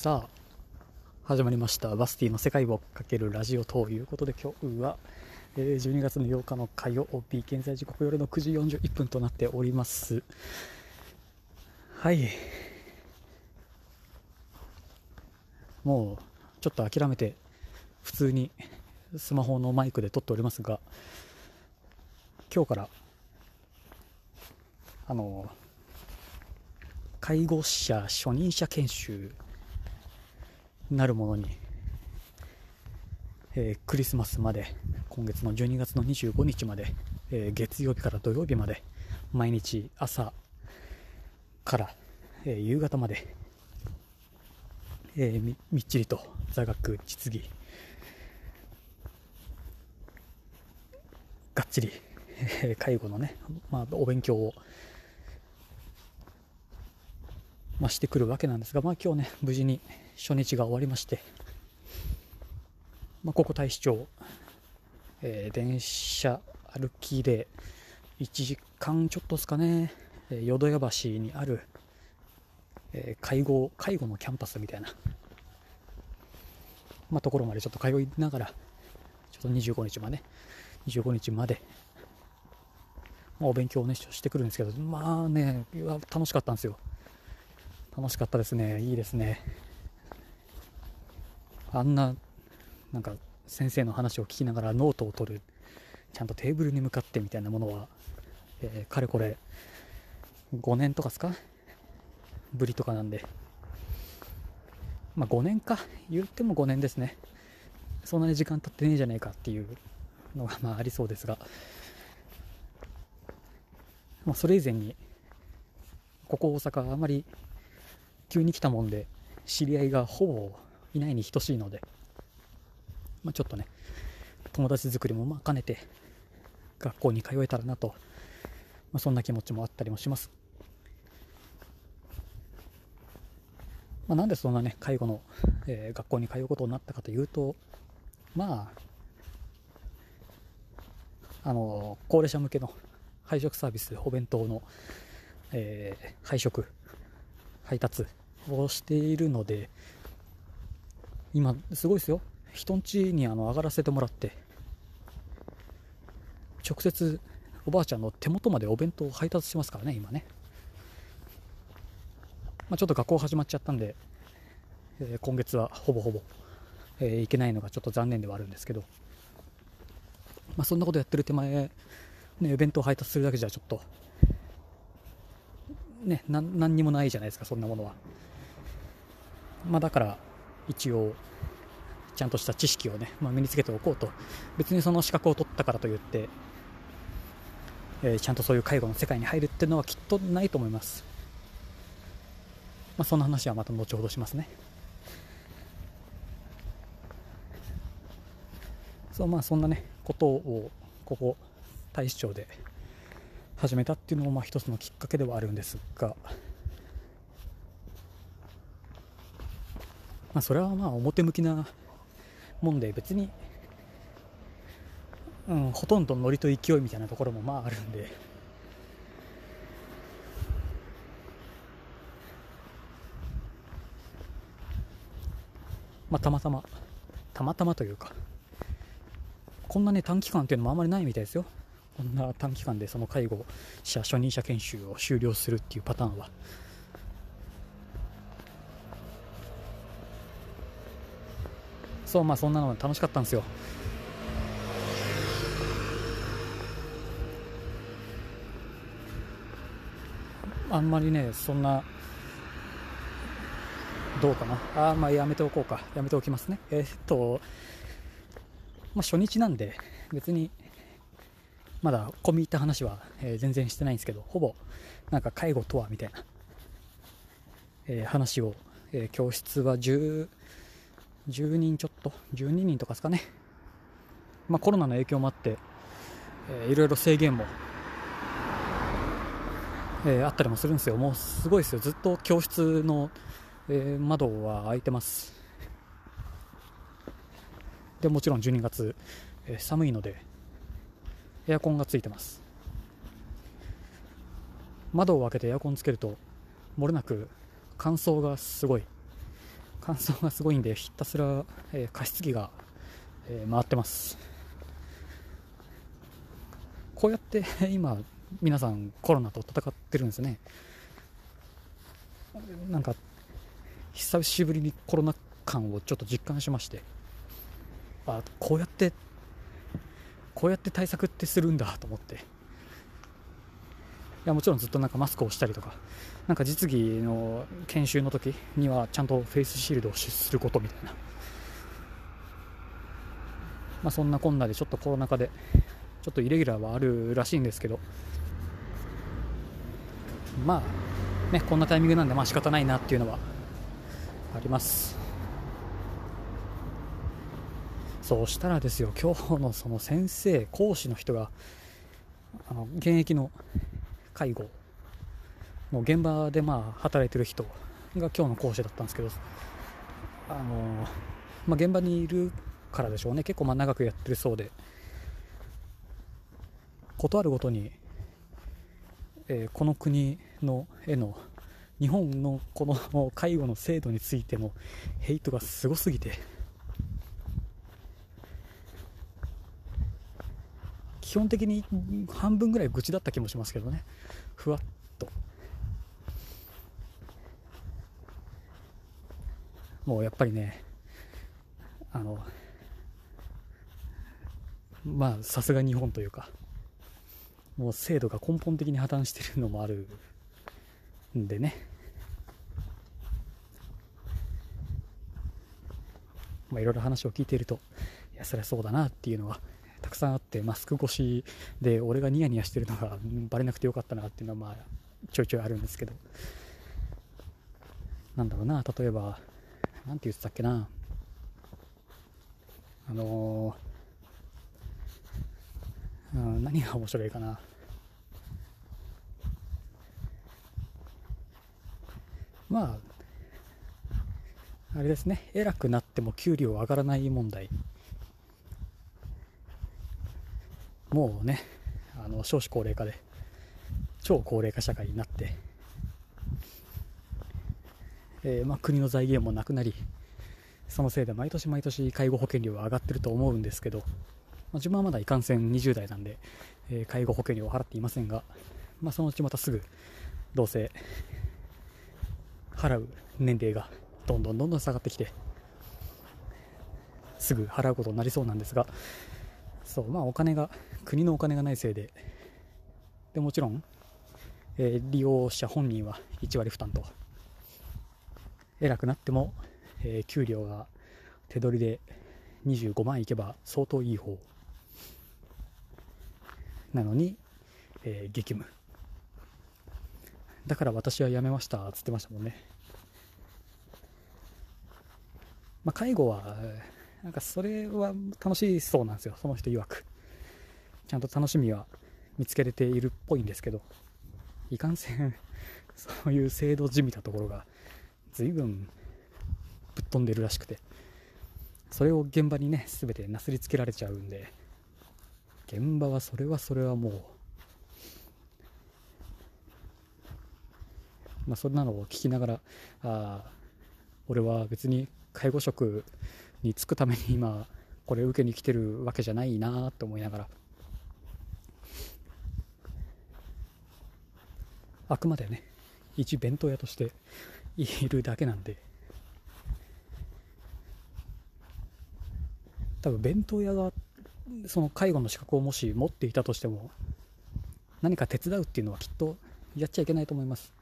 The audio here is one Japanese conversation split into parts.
さあ始まりました。バスティの世界をかけるラジオということで今日は、えー12月の8日の火曜日現在時刻夜の9時41分となっております。はい。もうちょっと諦めて普通にスマホのマイクで撮っておりますが今日からあの介護者初任者研修なるものに、えークリスマスまで今月の12月の25日まで、えー月曜日から土曜日まで毎日朝から、えー夕方まで、えーみみっちりと座学実技がっちり、えー介護のね、まあ、お勉強をまあ、してくるわけなんですが、まあ、今日ね、無事に初日が終わりまして、まあ、ここ大使町、えー電車歩きで1時間ちょっとですかね、え淀屋橋にある、えー介護、介護のキャンパスみたいな、まあ、ところまでちょっと通いながら、ちょっと25日まで、25日まで、まあ、お勉強をね、してくるんですけど、まあね、楽しかったんですよ。楽しかったですね。いいですね。あんな、なんか、先生の話を聞きながらノートを取る、ちゃんとテーブルに向かってみたいなものは、えーかれこれ、5年とかですか？ぶりとかなんで。まあ5年か。言っても5年ですね。そんなに時間経ってねえじゃねえかっていうのがまあありそうですが、まあそれ以前に、ここ大阪あまり急に来たもんで知り合いがほぼいないに等しいので、まあ、ちょっとね友達作りもまあ兼ねて学校に通えたらなと、まあ、そんな気持ちもあったりもします、まあ、なんでそんなね介護の、えー学校に通うことになったかというとまああの高齢者向けの配食サービスお弁当の、えー配食配達をしているので今すごいですよ。人ん家にあの上がらせてもらって。直接おばあちゃんの手元までお弁当を配達しますからね今ね、まあ、ちょっと学校始まっちゃったんで、えー今月はほぼほぼ、えー行けないのがちょっと残念ではあるんですけど、まあ、そんなことやってる手前ねお弁当配達するだけじゃちょっとね、な何にもないじゃないですか、そんなものは。まあ、だから、一応、ちゃんとした知識をね、まあ、身につけておこうと。別にその資格を取ったからといって、えーちゃんとそういう介護の世界に入るっていうのはきっとないと思います。まあ、そんな話はまた後ほどしますね。そう、まあ、そんなね、ことを、ここ、大使町で始めたっていうのもまあ一つのきっかけではあるんですが、まあ、それはまあ表向きなもんで別に、うん、ほとんどノリと勢いみたいなところもまああるんで、まあ、たまたまたまたまというかこんなね短期間っていうのもあんまりないみたいですよ。こんな短期間でその介護者初任者研修を終了するっていうパターンは。そうまあそんなの楽しかったんですよ。あんまりねそんなどうかな。あまあやめておこうか。やめておきますね。えーっとまあ初日なんで別にまだ込み入った話は、え全然してないんですけど、ほぼなんか介護とはみたいな、えー話を、えー教室は10、10人ちょっと、12人とかですかね。まあコロナの影響もあって、えーいろいろ制限も、えーあったりもするんですよ。もうすごいですよ。ずっと教室の、えー窓は開いてます。で、もちろん12月、えー寒いので、エアコンがついてます窓を開けてエアコンつけると漏れなく乾燥がすごい乾燥がすごいんでひたすら、えー加湿器が、えー回ってます。こうやって 今皆さんコロナと戦ってるんですね。なんか久しぶりにコロナ感をちょっと実感しまして。あこうやってこうやって対策ってするんだと思って。やもちろんずっとなんかマスクをしたりとかなんか実技の研修の時にはちゃんとフェイスシールドをすることみたいな。まあそんなこんなでちょっとコロナ禍でちょっとイレギュラーはあるらしいんですけど。まあねこんなタイミングなんでまあ仕方ないなっていうのはあります。そうしたらですよ今日のその先生講師の人があの現役の介護。の現場でまあ働いてる人が今日の講師だったんですけどあの、まあ、現場にいるからでしょうね。結構まあ長くやってるそうで。ことあるごとに、えーこの国のへの日本のこの介護の制度についてのヘイトがすごすぎて。基本的に半分ぐらい愚痴だった気もしますけどね。ふわっと。もうやっぱりねあのまあさすが日本というかもう制度が根本的に破綻してるのもあるんでね。まあいろいろ話を聞いているといやそりゃそうだなっていうのはたくさんあってマスク越しで俺がニヤニヤしてるのがうんバレなくてよかったなっていうのはまあちょいちょいあるんですけど。なんだろうな例えばなんて言ってたっけな。あのーうん、何が面白いかな。まああれですね。偉くなっても給料上がらない問題。もうねあの少子高齢化で超高齢化社会になって、えーまあ、国の財源もなくなりそのせいで毎年毎年介護保険料が上がってると思うんですけど、まあ、自分はまだいかんせん20代なんで、えー介護保険料を払っていませんが、まあ、そのうちまたすぐどうせ払う年齢がどんどんどんどん下がってきてすぐ払うことになりそうなんですがそうまあお金が国のお金がないせいで。でもちろん、えー利用者本人は1割負担と。偉くなっても、えー給料が手取りで25万いけば相当いい方。なのに、えー激務。だから私は辞めましたっつってましたもんね。まあ介護はなんかそれは楽しそうなんですよその人曰く。ちゃんと楽しみは見つけれているっぽいんですけど。いかんせん そういう制度じみたところが随分ぶっ飛んでるらしくて。それを現場にね全てなすりつけられちゃうんで。現場はそれはそれはもう。まあそんなのを聞きながらああ俺は別に介護職に就くために今これ受けに来てるわけじゃないなと思いながら。あくまでね一弁当屋としているだけなんで。多分弁当屋がその介護の資格をもし持っていたとしても何か手伝うっていうのはきっとやっちゃいけないと思います、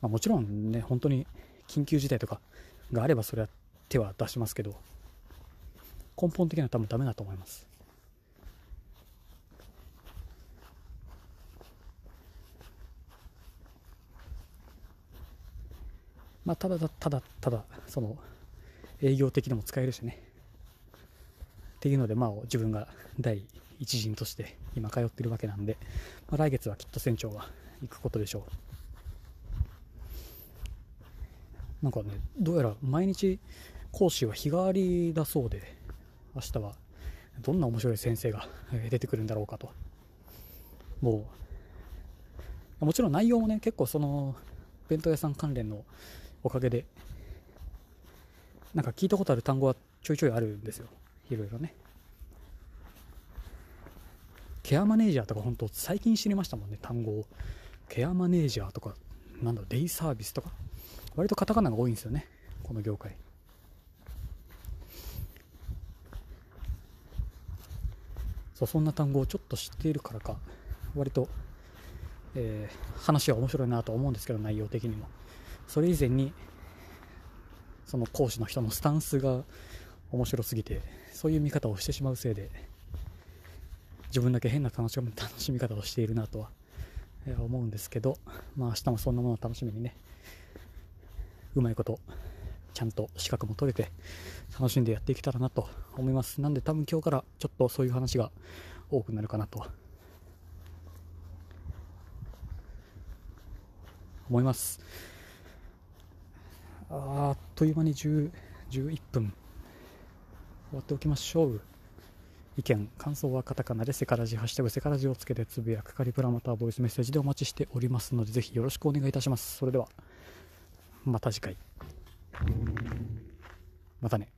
まあ、もちろんね本当に緊急事態とかがあればそれは手は出しますけど根本的には多分ダメだと思います。まあただただただその営業的にも使えるしね。っていうのでまあ自分が第一陣として今通ってるわけなんで、まあ、来月はきっと船長は行くことでしょう。なんかねどうやら毎日講師は日替わりだそうで明日はどんな面白い先生が出てくるんだろうかと。もうもちろん内容もね結構その弁当屋さん関連のおかげでなんか聞いたことある単語はちょいちょいあるんですよ。いろいろね。ケアマネージャーとか本当最近知りましたもんね単語を。ケアマネージャーとかなんだデイサービスとか。割とカタカナが多いんですよねこの業界。そうそんな単語をちょっと知っているからか割と、えー、話は面白いなと思うんですけど内容的にも。それ以前にその講師の人のスタンスが面白すぎてそういう見方をしてしまうせいで自分だけ変な楽しみ 楽しみ方をしているなとは思うんですけど、まあ、明日もそんなものを楽しみにねうまいことちゃんと資格も取れて楽しんでやっていけたらなと思います。なんで多分今日からちょっとそういう話が多くなるかなと思います。あっという間に10 11分。終わっておきましょう。意見感想はカタカナでセカラジハッシュタグセカラジをつけてつぶやくかリプラまたはボイスメッセージでお待ちしておりますのでぜひよろしくお願いいたします。それではまた次回。またね。